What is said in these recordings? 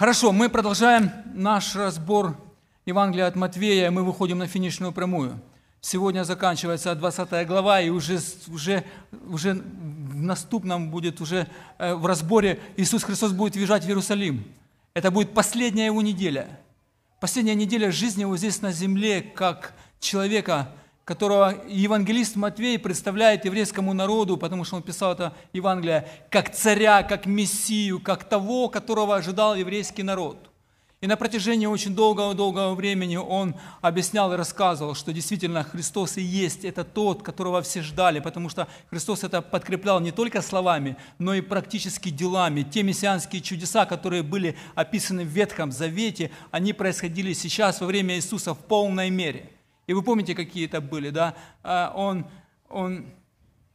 Хорошо, мы продолжаем наш разбор Евангелия от Матвея, мы выходим на финишную прямую. Сегодня заканчивается 20 глава, и уже, уже, уже в наступном будет, уже э, в разборе Иисус Христос будет въезжать в Иерусалим. Это будет последняя его неделя. Последняя неделя жизни его здесь на земле, как человека, которого евангелист Матвей представляет еврейскому народу, потому что он писал это Евангелие, как царя, как мессию, как того, которого ожидал еврейский народ. И на протяжении очень долгого-долгого времени он объяснял и рассказывал, что действительно Христос и есть это тот, которого все ждали, потому что Христос это подкреплял не только словами, но и практически делами. Те мессианские чудеса, которые были описаны в Ветхом Завете, они происходили сейчас во время Иисуса в полной мере – и вы помните, какие это были, да? А, он, он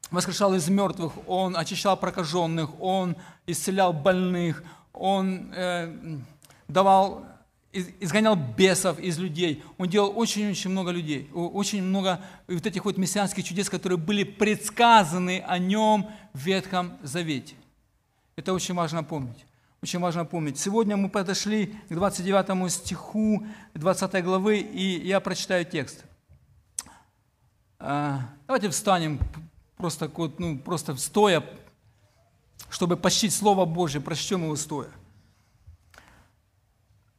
воскрешал из мертвых, он очищал прокаженных, он исцелял больных, он э, давал, изгонял бесов из людей. Он делал очень-очень много людей, очень много вот этих вот мессианских чудес, которые были предсказаны о нем в Ветхом Завете. Это очень важно помнить. Очень важно помнить. Сегодня мы подошли к 29 стиху 20 главы, и я прочитаю текст. А, давайте встанем просто, ну, просто стоя, чтобы почтить Слово Божье, прочтем его стоя.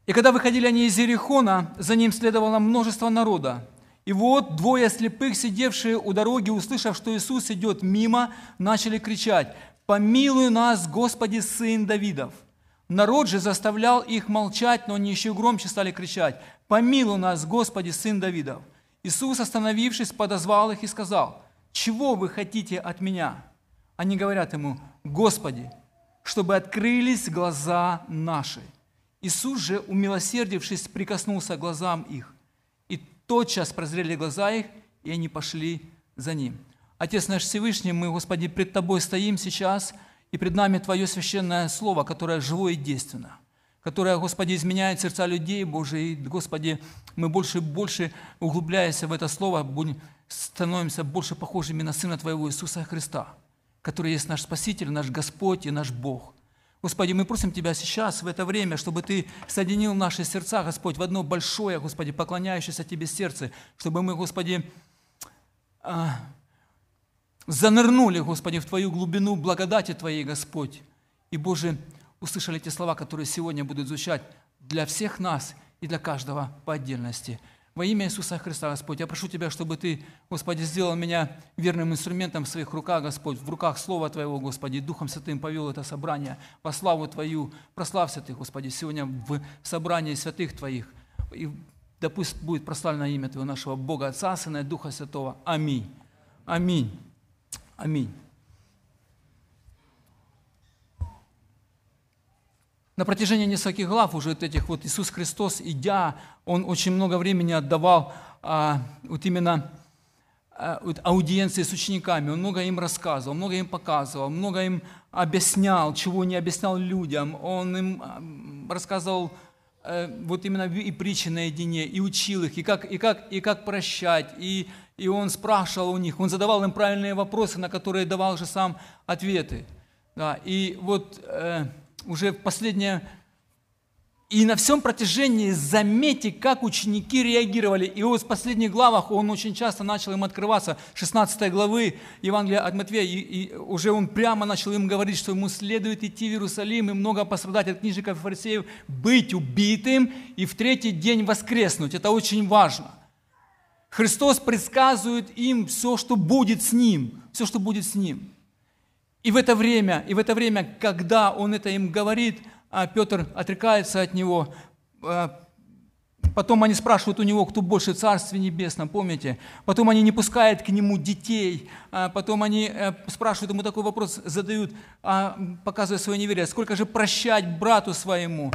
И когда выходили они из Иерихона, за ним следовало множество народа. И вот двое слепых, сидевшие у дороги, услышав, что Иисус идет мимо, начали кричать, «Помилуй нас, Господи, Сын Давидов!» Народ же заставлял их молчать, но они еще громче стали кричать, «Помилуй нас, Господи, Сын Давидов!» Иисус, остановившись, подозвал их и сказал, «Чего вы хотите от меня?» Они говорят ему, «Господи, чтобы открылись глаза наши». Иисус же, умилосердившись, прикоснулся к глазам их. И тотчас прозрели глаза их, и они пошли за ним. Отец наш Всевышний, мы, Господи, пред Тобой стоим сейчас – и пред нами Твое священное Слово, которое живое и действенно, которое, Господи, изменяет сердца людей, Боже, и, Господи, мы больше и больше, углубляясь в это Слово, будем, становимся больше похожими на Сына Твоего Иисуса Христа, который есть наш Спаситель, наш Господь и наш Бог. Господи, мы просим Тебя сейчас, в это время, чтобы Ты соединил наши сердца, Господь, в одно большое, Господи, поклоняющееся Тебе сердце, чтобы мы, Господи, а, занырнули, Господи, в Твою глубину благодати Твоей, Господь. И, Боже, услышали те слова, которые сегодня будут звучать для всех нас и для каждого по отдельности. Во имя Иисуса Христа, Господь, я прошу Тебя, чтобы Ты, Господи, сделал меня верным инструментом в своих руках, Господь, в руках Слова Твоего, Господи, Духом Святым повел это собрание по славу Твою. Прославься Ты, Господи, сегодня в собрании святых Твоих. И да пусть будет прославлено имя Твоего нашего Бога, Отца, Сына и Духа Святого. Аминь. Аминь. Аминь. На протяжении нескольких глав уже вот этих вот Иисус Христос, идя, Он очень много времени отдавал а, вот именно а, вот аудиенции с учениками. Он много им рассказывал, много им показывал, много им объяснял, чего не объяснял людям. Он им а, рассказывал вот именно и притчи наедине, и учил их, и как, и как, и как прощать, и и он спрашивал у них, он задавал им правильные вопросы, на которые давал же сам ответы. Да, и вот э, уже последнее... И на всем протяжении заметьте, как ученики реагировали. И вот в последних главах он очень часто начал им открываться, 16 главы Евангелия от Матвея, и, и уже он прямо начал им говорить, что ему следует идти в Иерусалим и много пострадать от книжников и фарисеев, быть убитым и в третий день воскреснуть. Это очень важно – Христос предсказывает им все, что будет с ним, все, что будет с ним. И в это время, и в это время, когда он это им говорит, а Петр отрекается от него, а, Потом они спрашивают у него, кто больше в Царстве Небесном, помните? Потом они не пускают к нему детей. А потом они э, спрашивают ему такой вопрос, задают, показывая свое неверие. Сколько же прощать брату своему?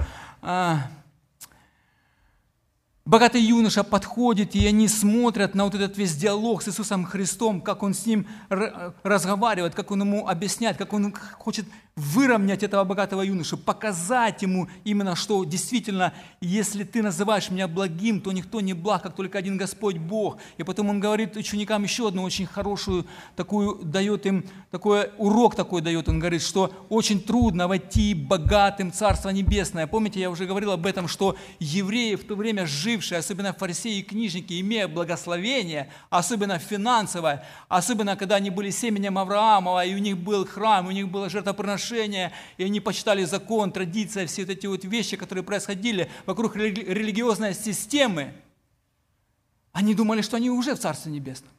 Богатый юноша подходит, и они смотрят на вот этот весь диалог с Иисусом Христом, как он с ним разговаривает, как он ему объясняет, как он хочет выровнять этого богатого юношу, показать ему именно, что действительно, если ты называешь меня благим, то никто не благ, как только один Господь Бог. И потом он говорит ученикам еще одну очень хорошую, такую дает им, такой урок такой дает, он говорит, что очень трудно войти богатым в Царство Небесное. Помните, я уже говорил об этом, что евреи в то время жившие, особенно фарисеи и книжники, имея благословение, особенно финансовое, особенно когда они были семенем Авраамова, и у них был храм, у них было жертвоприношение, отношения, и они почитали закон, традиция, все вот эти вот вещи, которые происходили вокруг религиозной системы, они думали, что они уже в Царстве Небесном.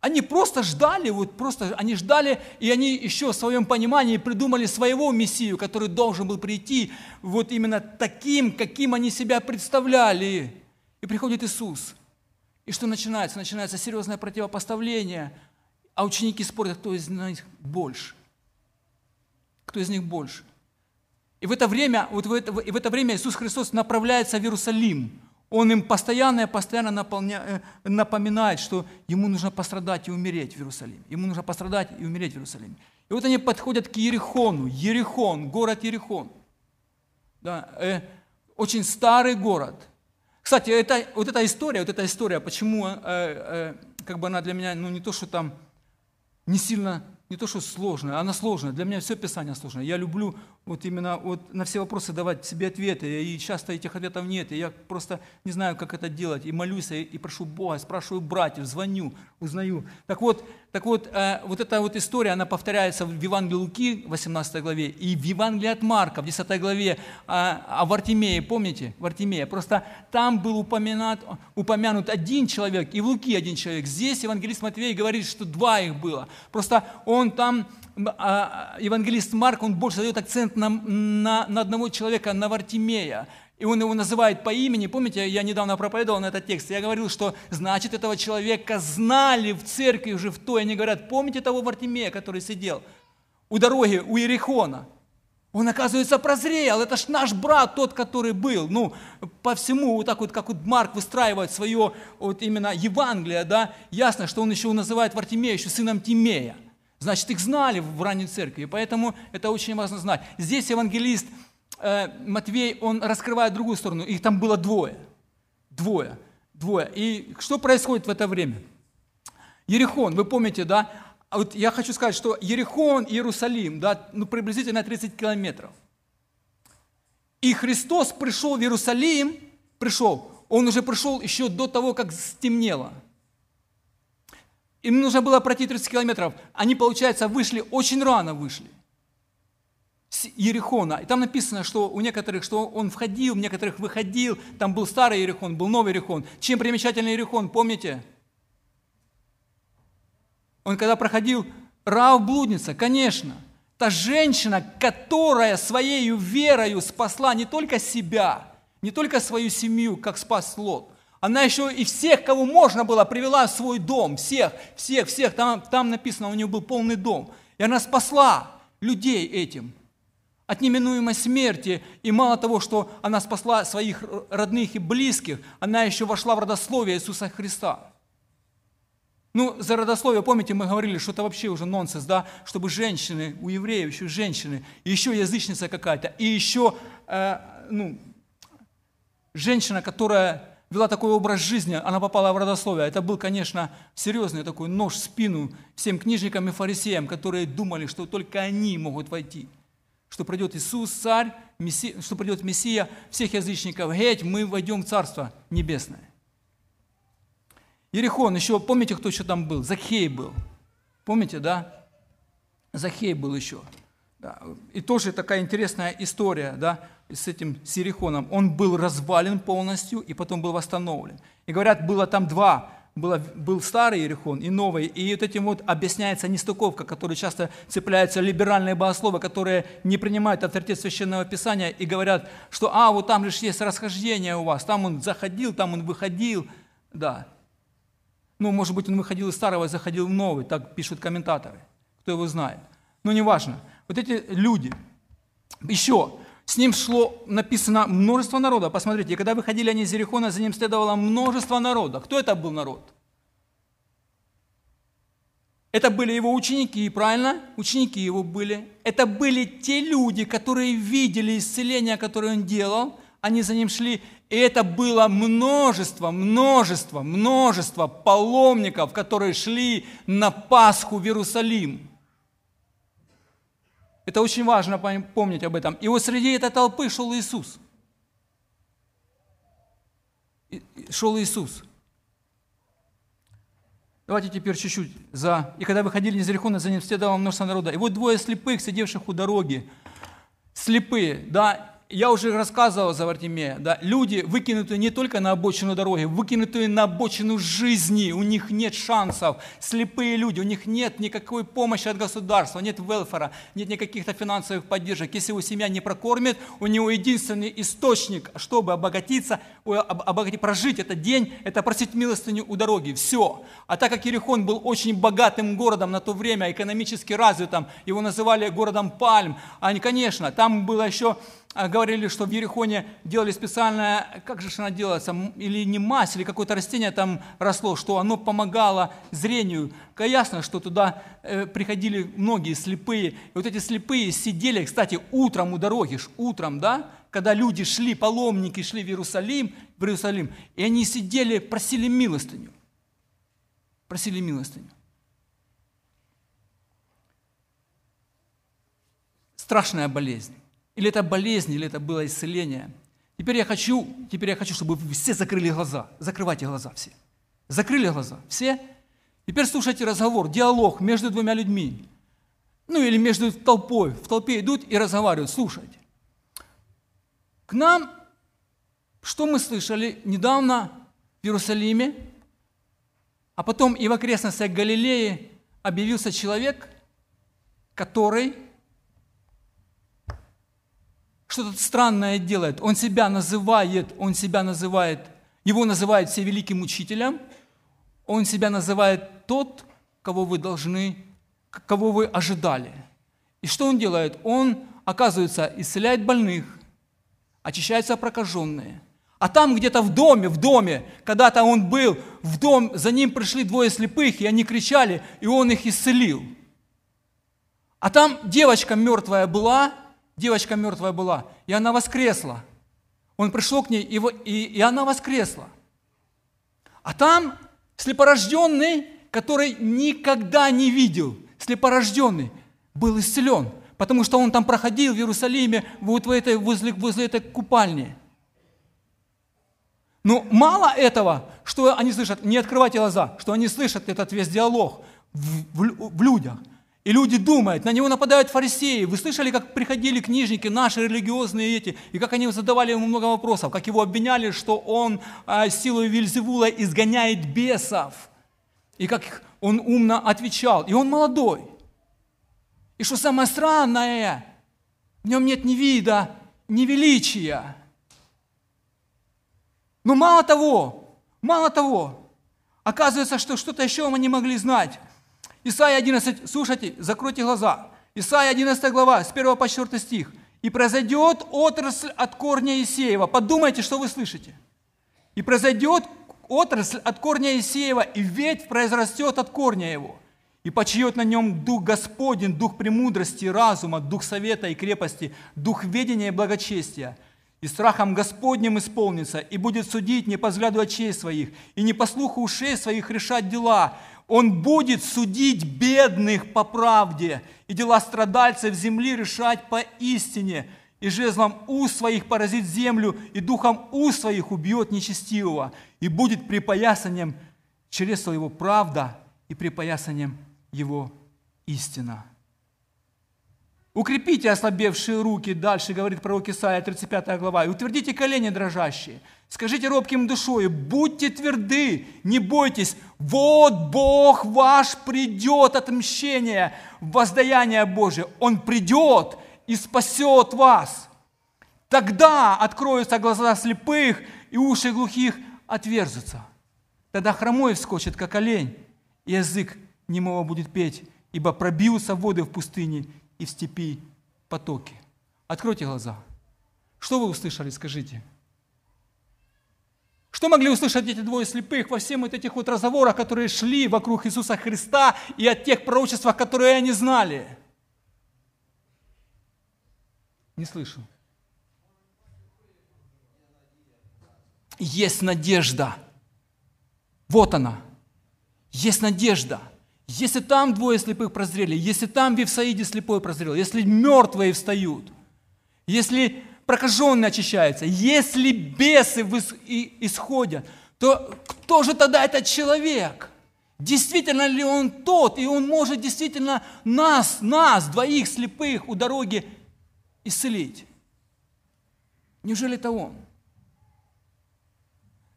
Они просто ждали, вот просто они ждали, и они еще в своем понимании придумали своего Мессию, который должен был прийти вот именно таким, каким они себя представляли. И приходит Иисус. И что начинается? Начинается серьезное противопоставление, а ученики спорят, кто из них больше кто из них больше. И в это время, вот в это, и в это время Иисус Христос направляется в Иерусалим. Он им постоянно и постоянно наполня, э, напоминает, что ему нужно пострадать и умереть в Иерусалиме. Ему нужно пострадать и умереть в Иерусалиме. И вот они подходят к Ерехону. Ерехон, город Ерехон. Да, э, очень старый город. Кстати, это, вот эта история, вот эта история, почему э, э, как бы она для меня, ну не то, что там не сильно не то, что сложная, она сложная. Для меня все Писание сложное. Я люблю вот именно вот на все вопросы давать себе ответы, и часто этих ответов нет, и я просто не знаю, как это делать, и молюсь, и, и прошу Бога, спрашиваю братьев, звоню, узнаю. Так вот, так вот, э, вот эта вот история, она повторяется в Евангелии Луки, 18 главе, и в Евангелии от Марка, в 10 главе, э, о Вартимее, помните, Вартимея, просто там был упомянут, упомянут один человек, и в Луки один человек. Здесь евангелист Матвей говорит, что два их было. Просто он там а, евангелист Марк, он больше дает акцент на, на, на одного человека, на Вартимея. И он его называет по имени. Помните, я недавно проповедовал на этот текст. Я говорил, что значит этого человека знали в церкви уже в той. Они говорят, помните того Вартимея, который сидел у дороги, у Иерихона? Он, оказывается, прозрел. Это ж наш брат, тот, который был. Ну, по всему, вот так вот, как вот Марк выстраивает свое вот именно Евангелие, да, ясно, что он еще называет Вартимея еще сыном Тимея. Значит, их знали в ранней церкви, поэтому это очень важно знать. Здесь евангелист э, Матвей, он раскрывает другую сторону. Их там было двое. Двое. Двое. И что происходит в это время? Ерехон, вы помните, да? А вот я хочу сказать, что Ерехон и Иерусалим, да, ну, приблизительно 30 километров. И Христос пришел в Иерусалим, пришел, он уже пришел еще до того, как стемнело – им нужно было пройти 30 километров. Они, получается, вышли, очень рано вышли с Ерехона. И там написано, что у некоторых, что он входил, у некоторых выходил. Там был старый Ерехон, был новый Ерехон. Чем примечательный Ерехон, помните? Он когда проходил, Рав блудница, конечно. Та женщина, которая своей верою спасла не только себя, не только свою семью, как спас Лот, она еще и всех, кого можно было, привела в свой дом. Всех, всех, всех. Там, там написано, у нее был полный дом. И она спасла людей этим от неминуемой смерти. И мало того, что она спасла своих родных и близких, она еще вошла в родословие Иисуса Христа. Ну, за родословие, помните, мы говорили, что это вообще уже нонсенс, да, чтобы женщины, у евреев еще женщины, еще язычница какая-то, и еще, э, ну, женщина, которая вела такой образ жизни, она попала в родословие. Это был, конечно, серьезный такой нож в спину всем книжникам и фарисеям, которые думали, что только они могут войти. Что придет Иисус, царь, мессия, что придет Мессия всех язычников. Геть, мы войдем в Царство Небесное. Ерехон, еще помните, кто еще там был? Захей был. Помните, да? Захей был еще. И тоже такая интересная история, да, с этим Сирихоном. Он был развален полностью и потом был восстановлен. И говорят, было там два. Было, был старый Иерихон и новый. И вот этим вот объясняется нестыковка, которой часто цепляются либеральные богословы, которые не принимают авторитет Священного Писания и говорят, что а, вот там лишь есть расхождение у вас, там он заходил, там он выходил. Да. Ну, может быть, он выходил из старого и заходил в новый, так пишут комментаторы. Кто его знает. Но неважно. Вот эти люди. Еще, с ним шло, написано, множество народа. Посмотрите, когда выходили они из Ерехона, за ним следовало множество народа. Кто это был народ? Это были его ученики, правильно? Ученики его были. Это были те люди, которые видели исцеление, которое он делал. Они за ним шли. И это было множество, множество, множество паломников, которые шли на Пасху в Иерусалим. Это очень важно помнить об этом. И вот среди этой толпы шел Иисус. Шел Иисус. Давайте теперь чуть-чуть за... И когда выходили из Ерехона, за ним следовало множество народа. И вот двое слепых, сидевших у дороги, слепые, да, я уже рассказывал за Вартимея, да, люди, выкинутые не только на обочину дороги, выкинутые на обочину жизни, у них нет шансов, слепые люди, у них нет никакой помощи от государства, нет велфера, нет никаких-то финансовых поддержек. Если его семья не прокормит, у него единственный источник, чтобы обогатиться, обогатить, прожить этот день, это просить милостыню у дороги, все. А так как Иерихон был очень богатым городом на то время, экономически развитым, его называли городом пальм, а, конечно, там было еще говорили, что в Ерехоне делали специальное, как же она делается, или не мазь, или какое-то растение там росло, что оно помогало зрению. Ясно, что туда э, приходили многие слепые. И вот эти слепые сидели, кстати, утром у дороги, утром, да, когда люди шли, паломники шли в Иерусалим, в Иерусалим, и они сидели, просили милостыню. Просили милостыню. Страшная болезнь. Или это болезнь, или это было исцеление. Теперь я хочу, теперь я хочу, чтобы вы все закрыли глаза. Закрывайте глаза все. Закрыли глаза. Все? Теперь слушайте разговор, диалог между двумя людьми. Ну или между толпой. В толпе идут и разговаривают. Слушайте. К нам, что мы слышали недавно в Иерусалиме, а потом и в окрестностях Галилеи объявился человек, который что-то странное делает. Он себя называет, он себя называет, его называют все великим учителем, он себя называет тот, кого вы должны, кого вы ожидали. И что он делает? Он, оказывается, исцеляет больных, очищаются прокаженные. А там где-то в доме, в доме, когда-то он был, в дом, за ним пришли двое слепых, и они кричали, и он их исцелил. А там девочка мертвая была, девочка мертвая была, и она воскресла. Он пришел к ней, и, и, и она воскресла. А там слепорожденный, который никогда не видел, слепорожденный, был исцелен, потому что он там проходил в Иерусалиме вот в этой, возле, возле этой купальни. Но мало этого, что они слышат, не открывайте глаза, что они слышат этот весь диалог в, в, в людях – и люди думают, на него нападают фарисеи. Вы слышали, как приходили книжники, наши религиозные эти, и как они задавали ему много вопросов, как его обвиняли, что он а, силой Вильзевула изгоняет бесов. И как он умно отвечал. И он молодой. И что самое странное, в нем нет ни вида, ни величия. Но мало того, мало того, оказывается, что что-то еще мы не могли знать. Исайя 11, слушайте, закройте глаза. Исайя 11 глава, с 1 по 4 стих. «И произойдет отрасль от корня Исеева». Подумайте, что вы слышите. «И произойдет отрасль от корня Исеева, и ветвь произрастет от корня его. И почиет на нем дух Господень, дух премудрости, разума, дух совета и крепости, дух ведения и благочестия. И страхом Господним исполнится, и будет судить не по взгляду очей своих, и не по слуху ушей своих решать дела, он будет судить бедных по правде и дела страдальцев земли решать по истине, и жезлом уст своих поразит землю, и духом уст своих убьет нечестивого, и будет припоясанием чресла его правда и припоясанием его истина. Укрепите ослабевшие руки, дальше говорит пророк Исаия, 35 глава, и утвердите колени дрожащие. Скажите робким душою, будьте тверды, не бойтесь, вот Бог ваш придет отмщение, воздаяние Божие. Он придет и спасет вас. Тогда откроются глаза слепых, и уши глухих отверзутся. Тогда хромой вскочит, как олень, и язык немого будет петь, ибо пробьются воды в пустыне и в степи потоки. Откройте глаза. Что вы услышали, скажите? Что могли услышать эти двое слепых во всем вот этих вот разговорах, которые шли вокруг Иисуса Христа и от тех пророчеств, которые они знали? Не слышу. Есть надежда. Вот она. Есть надежда. Если там двое слепых прозрели, если там в Евсаиде слепой прозрел, если мертвые встают, если прокаженные очищаются, если бесы исходят, то кто же тогда этот человек? Действительно ли он тот, и он может действительно нас, нас, двоих слепых у дороги исцелить? Неужели это он?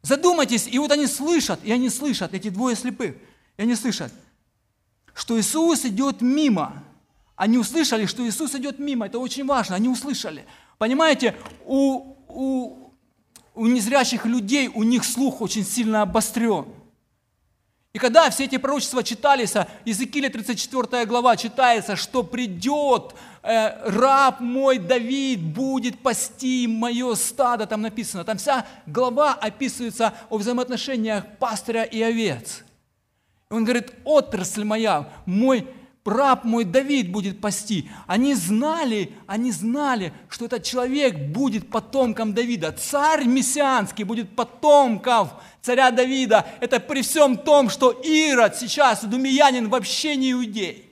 Задумайтесь, и вот они слышат, и они слышат, эти двое слепых, и они слышат, что Иисус идет мимо. Они услышали, что Иисус идет мимо, это очень важно, они услышали – Понимаете, у, у, у незрячих людей, у них слух очень сильно обострен. И когда все эти пророчества читались, а Иезекииля 34 глава читается, что придет э, раб мой Давид, будет пасти мое стадо, там написано. Там вся глава описывается о взаимоотношениях пастыря и овец. И он говорит, отрасль моя, мой раб мой Давид будет пасти. Они знали, они знали, что этот человек будет потомком Давида. Царь мессианский будет потомков царя Давида. Это при всем том, что Ирод сейчас, думиянин, вообще не иудей.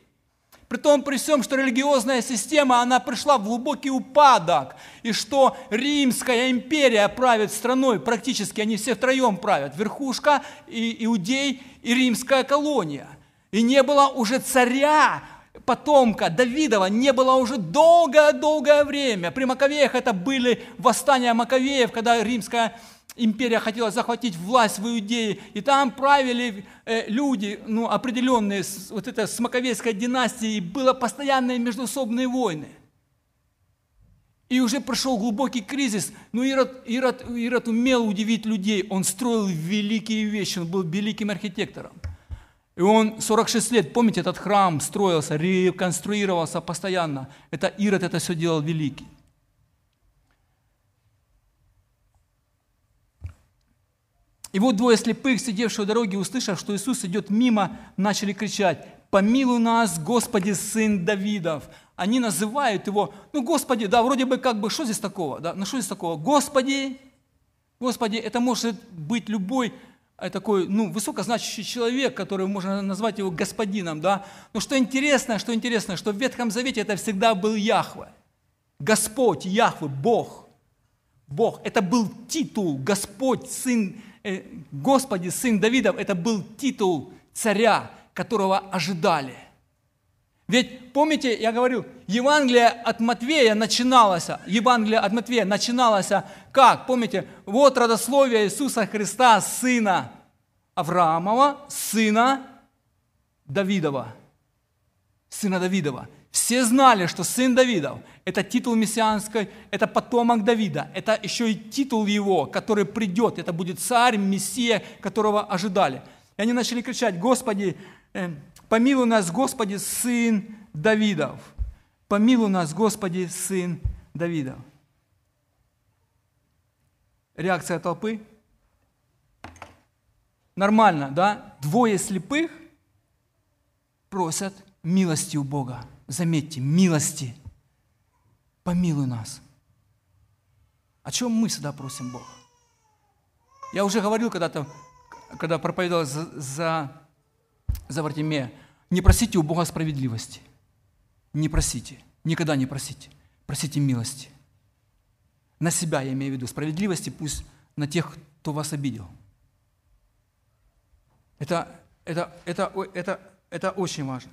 При том, при всем, что религиозная система, она пришла в глубокий упадок, и что Римская империя правит страной, практически они все втроем правят, верхушка, и иудей, и римская колония – и не было уже царя, потомка Давидова, не было уже долгое-долгое время. При Маковеях это были восстания Маковеев, когда римская империя хотела захватить власть в Иудее, и там правили э, люди, ну, определенные, вот это с Маковейской династией, и было постоянные междуусобные войны. И уже прошел глубокий кризис, но Ирод, Ирод, Ирод умел удивить людей, он строил великие вещи, он был великим архитектором. И он 46 лет, помните, этот храм строился, реконструировался постоянно. Это Ирод это все делал великий. И вот двое слепых, сидевшие у дороги, услышав, что Иисус идет мимо, начали кричать, «Помилуй нас, Господи, Сын Давидов!» Они называют его, ну, Господи, да, вроде бы как бы, что здесь такого? Да? Ну, что здесь такого? Господи, Господи, это может быть любой такой, ну, высокозначащий человек, который можно назвать его господином, да. Но что интересно, что интересно, что в Ветхом Завете это всегда был Яхве. Господь, Яхве, Бог. Бог. Это был титул Господь, Сын, э, Господи, Сын Давидов, это был титул царя, которого ожидали. Ведь, помните, я говорил, Евангелие от Матвея начиналось, Евангелие от Матвея начиналось как? Помните, вот родословие Иисуса Христа, сына Авраамова, сына Давидова. Сына Давидова. Все знали, что сын Давидов – это титул мессианской, это потомок Давида, это еще и титул его, который придет, это будет царь, мессия, которого ожидали. И они начали кричать, Господи, э, помилуй нас, Господи, сын Давидов. Помилуй нас, Господи, сын Давидов реакция толпы? Нормально, да? Двое слепых просят милости у Бога. Заметьте, милости. Помилуй нас. О чем мы всегда просим Бога? Я уже говорил когда-то, когда проповедовал за, за, за Вартимея, не просите у Бога справедливости. Не просите. Никогда не просите. Просите милости на себя, я имею в виду, справедливости пусть на тех, кто вас обидел. Это, это, это, это, это очень важно.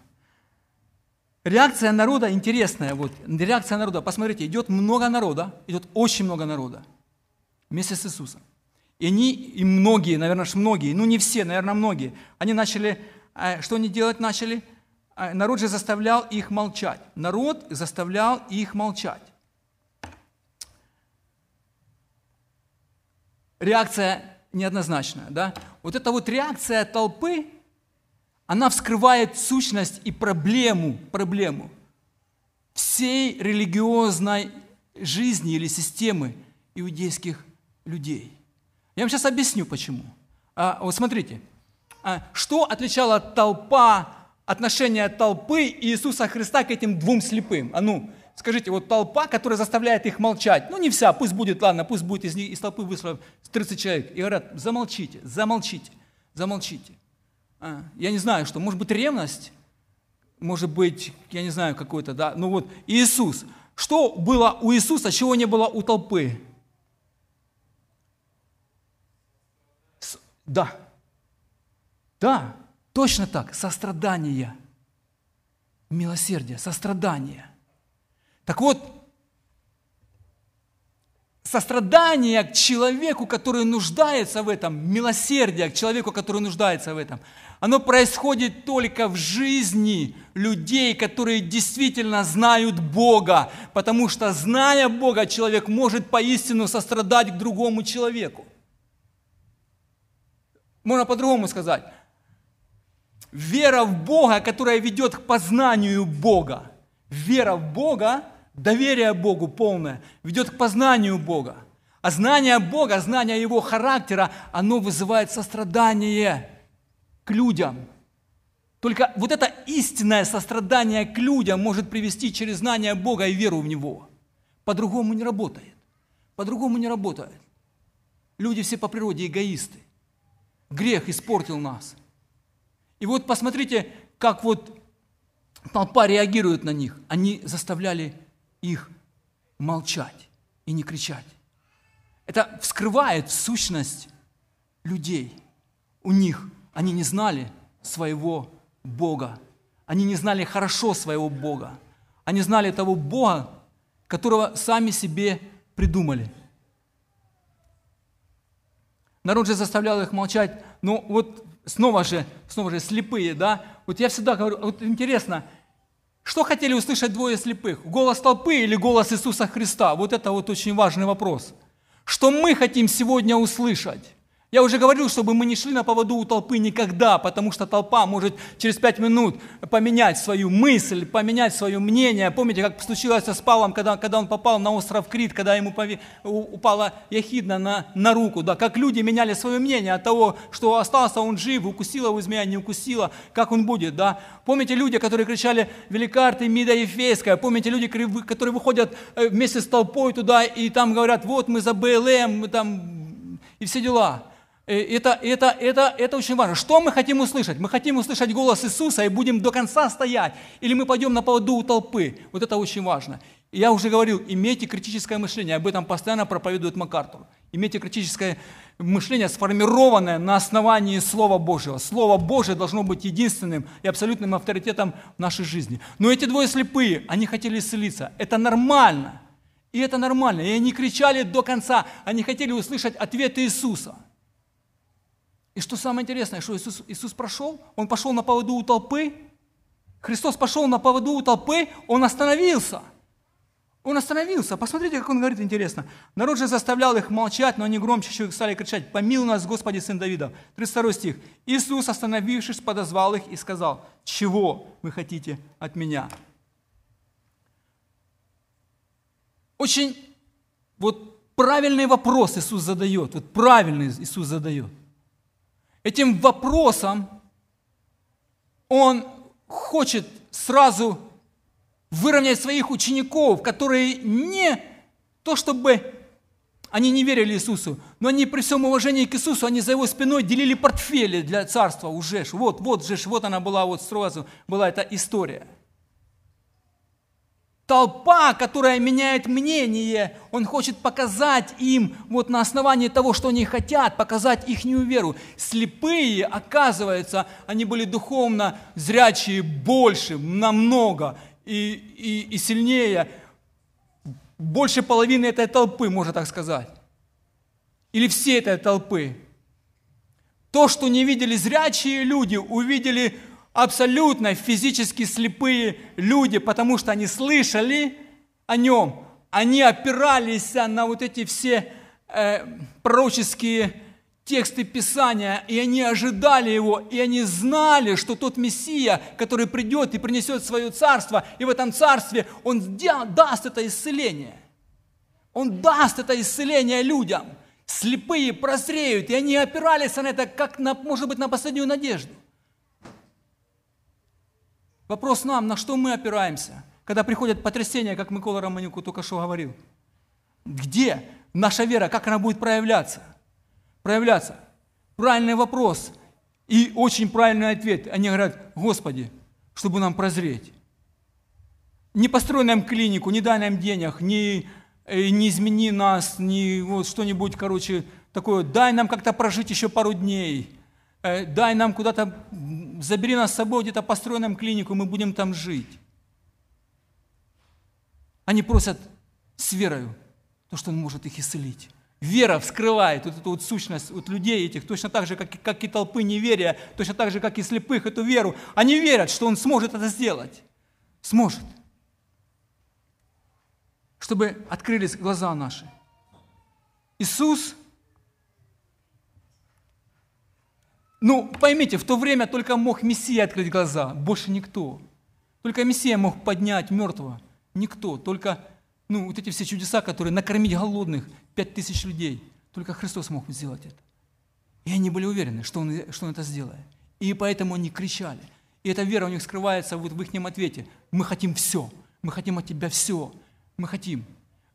Реакция народа интересная. Вот, реакция народа, посмотрите, идет много народа, идет очень много народа вместе с Иисусом. И они, и многие, наверное, многие, ну не все, наверное, многие, они начали, что они делать начали? Э, народ же заставлял их молчать. Народ заставлял их молчать. реакция неоднозначная. Да? Вот эта вот реакция толпы, она вскрывает сущность и проблему, проблему всей религиозной жизни или системы иудейских людей. Я вам сейчас объясню, почему. А, вот смотрите, а, что отличала толпа, отношение толпы Иисуса Христа к этим двум слепым? А ну, скажите, вот толпа, которая заставляет их молчать, ну не вся, пусть будет, ладно, пусть будет из, них, из толпы вышло 30 человек, и говорят, замолчите, замолчите, замолчите. А, я не знаю, что, может быть, ревность, может быть, я не знаю, какой-то, да, ну вот, Иисус. Что было у Иисуса, чего не было у толпы? С, да, да, точно так, сострадание, милосердие, сострадание. Так вот, сострадание к человеку, который нуждается в этом, милосердие к человеку, который нуждается в этом, оно происходит только в жизни людей, которые действительно знают Бога, потому что, зная Бога, человек может поистину сострадать к другому человеку. Можно по-другому сказать. Вера в Бога, которая ведет к познанию Бога. Вера в Бога, доверие Богу полное, ведет к познанию Бога. А знание Бога, знание Его характера, оно вызывает сострадание к людям. Только вот это истинное сострадание к людям может привести через знание Бога и веру в Него. По-другому не работает. По-другому не работает. Люди все по природе эгоисты. Грех испортил нас. И вот посмотрите, как вот толпа реагирует на них. Они заставляли их молчать и не кричать. Это вскрывает сущность людей. У них они не знали своего Бога. Они не знали хорошо своего Бога. Они знали того Бога, которого сами себе придумали. Народ же заставлял их молчать. Но вот снова же, снова же слепые, да? Вот я всегда говорю, вот интересно, что хотели услышать двое слепых? Голос толпы или голос Иисуса Христа? Вот это вот очень важный вопрос. Что мы хотим сегодня услышать? Я уже говорил, чтобы мы не шли на поводу у толпы никогда, потому что толпа может через пять минут поменять свою мысль, поменять свое мнение. Помните, как случилось с Павлом, когда, когда он попал на остров Крит, когда ему пови, упала яхидна на, на руку, да, как люди меняли свое мнение от того, что остался он жив, укусила его змея, не укусила, как он будет. Да. Помните люди, которые кричали «Велика Артемида Ефейская», помните люди, которые выходят э, вместе с толпой туда и там говорят «Вот мы за БЛМ», мы там и все дела. Э, это, это, это, это очень важно. Что мы хотим услышать? Мы хотим услышать голос Иисуса и будем до конца стоять? Или мы пойдем на поводу у толпы? Вот это очень важно. Я уже говорил, имейте критическое мышление. Об этом постоянно проповедует МакАртур. Имейте критическое мышление, сформированное на основании Слова Божьего. Слово Божье должно быть единственным и абсолютным авторитетом в нашей жизни. Но эти двое слепые, они хотели исцелиться. Это нормально. И это нормально. И они кричали до конца. Они хотели услышать ответы Иисуса – и что самое интересное, что Иисус, Иисус прошел, Он пошел на поводу у толпы, Христос пошел на поводу у толпы, Он остановился. Он остановился. Посмотрите, как он говорит интересно. Народ же заставлял их молчать, но они громче еще стали кричать, «Помилуй нас, Господи, Сын Давида». 32 стих. Иисус, остановившись, подозвал их и сказал, «Чего вы хотите от меня?» Очень вот правильный вопрос Иисус задает, вот правильный Иисус задает – этим вопросом он хочет сразу выровнять своих учеников, которые не то чтобы они не верили Иисусу, но они при всем уважении к Иисусу, они за его спиной делили портфели для царства уже. Вот, вот же, вот она была, вот сразу была эта история – толпа, которая меняет мнение, он хочет показать им вот на основании того, что они хотят, показать их веру. Слепые, оказывается, они были духовно зрячие больше, намного и, и, и сильнее, больше половины этой толпы, можно так сказать. Или всей этой толпы. То, что не видели зрячие люди, увидели абсолютно физически слепые люди, потому что они слышали о нем, они опирались на вот эти все э, пророческие тексты Писания, и они ожидали его, и они знали, что тот Мессия, который придет и принесет свое царство, и в этом царстве он даст это исцеление. Он даст это исцеление людям. слепые прозреют, и они опирались на это, как, на, может быть, на последнюю надежду. Вопрос нам, на что мы опираемся, когда приходят потрясения, как Микола Романюку только что говорил. Где наша вера, как она будет проявляться? Проявляться. Правильный вопрос и очень правильный ответ. Они говорят, Господи, чтобы нам прозреть. Не построй нам клинику, не дай нам денег, не, э, не измени нас, не вот что-нибудь, короче, такое. Дай нам как-то прожить еще пару дней. Э, дай нам куда-то, забери нас с собой, где-то построй нам клинику, мы будем там жить. Они просят с верою то, что Он может их исцелить. Вера вскрывает вот эту вот сущность вот людей этих, точно так же, как, как и толпы неверия, точно так же, как и слепых, эту веру. Они верят, что Он сможет это сделать. Сможет. Чтобы открылись глаза наши. Иисус, ну, поймите, в то время только мог Мессия открыть глаза, больше никто. Только Мессия мог поднять мертвого. Никто, только ну, вот эти все чудеса, которые накормить голодных, пять тысяч людей, только Христос мог сделать это. И они были уверены, что он, что он это сделает. И поэтому они кричали. И эта вера у них скрывается вот в их ответе. Мы хотим все. Мы хотим от тебя все. Мы хотим.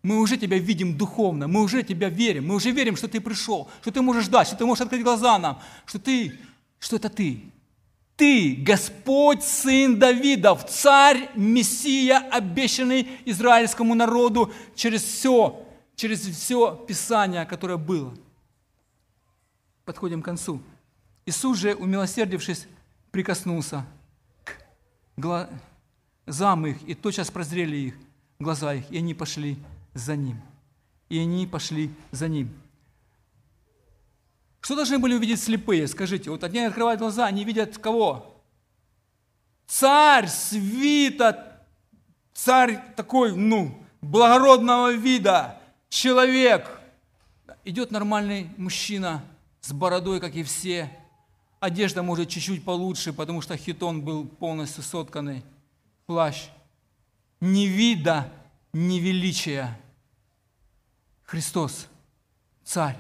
Мы уже тебя видим духовно, мы уже тебя верим, мы уже верим, что ты пришел, что ты можешь дать, что ты можешь открыть глаза нам, что ты, что это ты, ты, Господь, сын Давидов, царь, Мессия, обещанный израильскому народу через все, через все Писание, которое было. Подходим к концу. Иисус же, умилосердившись, прикоснулся к глазам их, и тотчас прозрели их, глаза их, и они пошли за ним. И они пошли за ним. Что должны были увидеть слепые? Скажите, вот одни открывают глаза, они видят кого? Царь, свита, царь такой, ну, благородного вида, человек. Идет нормальный мужчина с бородой, как и все. Одежда может чуть-чуть получше, потому что хитон был полностью сотканный. Плащ. Ни вида, ни величия. Христос, царь.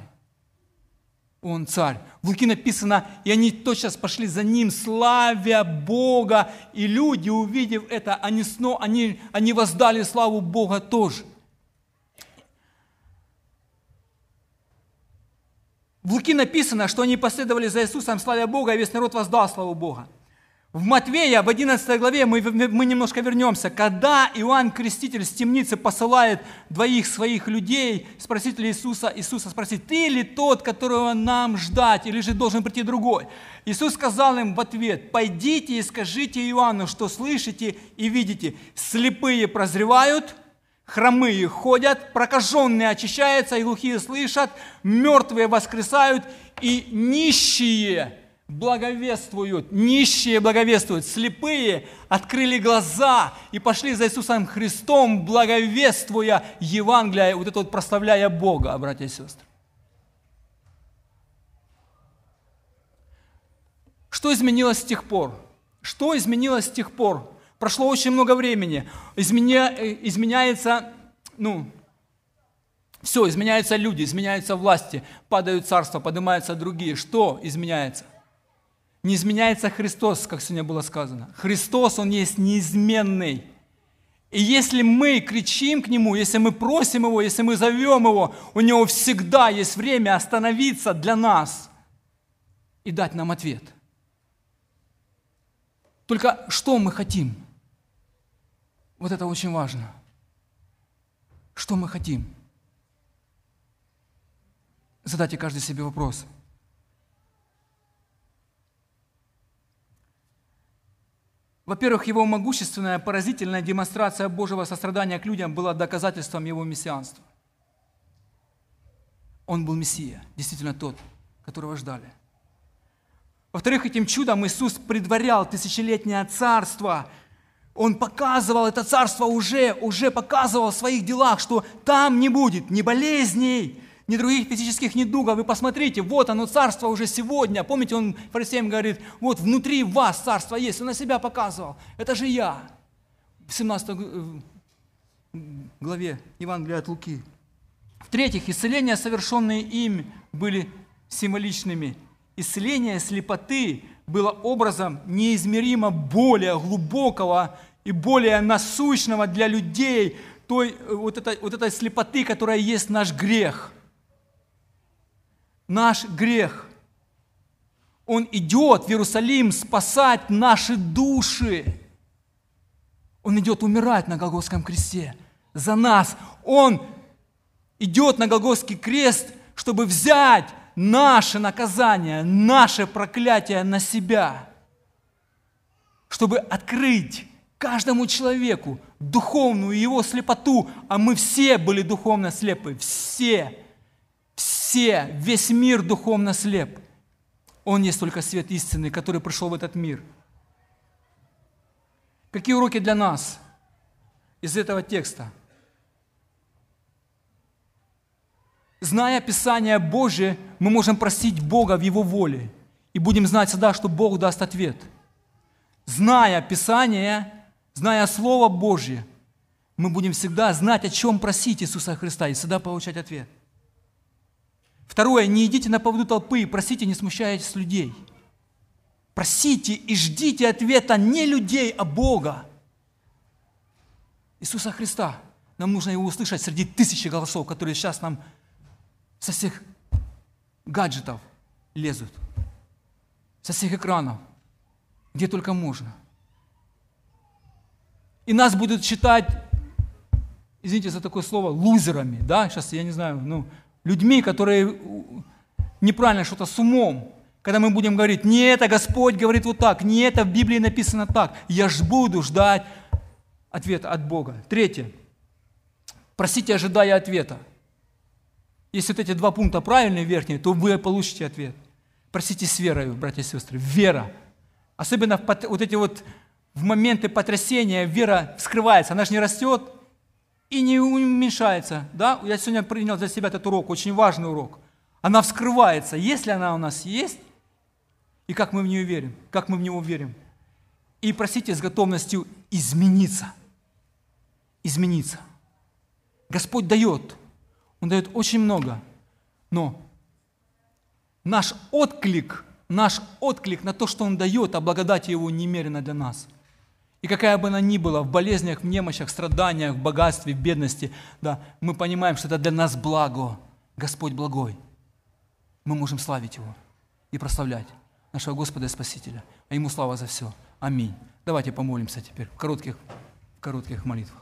Он царь. В Луки написано, и они тотчас пошли за ним, славя Бога. И люди, увидев это, они, сно, они, они воздали славу Бога тоже. В Луки написано, что они последовали за Иисусом, славя Бога, и весь народ воздал славу Бога. В Матвея, в 11 главе, мы, мы немножко вернемся. Когда Иоанн Креститель с темницы посылает двоих своих людей, спросить ли Иисуса, Иисуса спросить, ты ли тот, которого нам ждать, или же должен прийти другой? Иисус сказал им в ответ, пойдите и скажите Иоанну, что слышите и видите. Слепые прозревают, хромые ходят, прокаженные очищаются, и глухие слышат, мертвые воскресают, и нищие – благовествуют, нищие благовествуют, слепые открыли глаза и пошли за Иисусом Христом, благовествуя Евангелие, вот это вот прославляя Бога, братья и сестры. Что изменилось с тех пор? Что изменилось с тех пор? Прошло очень много времени. Изменя, э, изменяется, ну, все, изменяются люди, изменяются власти, падают царства, поднимаются другие. Что изменяется? Не изменяется Христос, как сегодня было сказано. Христос, Он есть неизменный. И если мы кричим к Нему, если мы просим Его, если мы зовем Его, у Него всегда есть время остановиться для нас и дать нам ответ. Только что мы хотим? Вот это очень важно. Что мы хотим? Задайте каждый себе вопрос – Во-первых, его могущественная, поразительная демонстрация Божьего сострадания к людям была доказательством его мессианства. Он был Мессия, действительно тот, которого ждали. Во-вторых, этим чудом Иисус предварял тысячелетнее царство. Он показывал это царство уже, уже показывал в своих делах, что там не будет ни болезней, ни других физических недугов. Вы посмотрите, вот оно царство уже сегодня. Помните, он фарисеям говорит, вот внутри вас царство есть. Он на себя показывал. Это же я. В 17 главе Евангелия от Луки. В-третьих, исцеления, совершенные им, были символичными. Исцеление слепоты было образом неизмеримо более глубокого и более насущного для людей той, вот, этой, вот этой слепоты, которая есть наш грех. Наш грех. Он идет в Иерусалим спасать наши души. Он идет умирать на Голгофском кресте за нас. Он идет на Голгофский крест, чтобы взять наше наказание, наше проклятие на себя, чтобы открыть каждому человеку духовную его слепоту, а мы все были духовно слепы, все, все, весь мир духовно слеп. Он есть только свет истины, который пришел в этот мир. Какие уроки для нас из этого текста? Зная Писание Божие, мы можем просить Бога в Его воле и будем знать всегда, что Бог даст ответ. Зная Писание, зная Слово Божье, мы будем всегда знать, о чем просить Иисуса Христа и всегда получать ответ. Второе, не идите на поводу толпы и просите, не смущаясь людей. Просите и ждите ответа не людей, а Бога. Иисуса Христа. Нам нужно Его услышать среди тысячи голосов, которые сейчас нам со всех гаджетов лезут, со всех экранов, где только можно. И нас будут считать, извините за такое слово, лузерами, да, сейчас я не знаю, ну, людьми, которые неправильно что-то с умом. Когда мы будем говорить, не это Господь говорит вот так, не это в Библии написано так, я ж буду ждать ответа от Бога. Третье. Просите, ожидая ответа. Если вот эти два пункта правильные, верхние, то вы получите ответ. Просите с верой, братья и сестры. Вера. Особенно вот эти вот в моменты потрясения вера вскрывается. Она же не растет и не уменьшается. Да? Я сегодня принял для себя этот урок, очень важный урок. Она вскрывается. Если она у нас есть, и как мы в нее верим, как мы в него верим. И просите с готовностью измениться. Измениться. Господь дает – он дает очень много. Но наш отклик, наш отклик на то, что Он дает, а благодать Его немерена для нас. И какая бы она ни была, в болезнях, в немощах, в страданиях, в богатстве, в бедности, да, мы понимаем, что это для нас благо. Господь благой. Мы можем славить Его и прославлять нашего Господа и Спасителя. А Ему слава за все. Аминь. Давайте помолимся теперь в коротких, в коротких молитвах.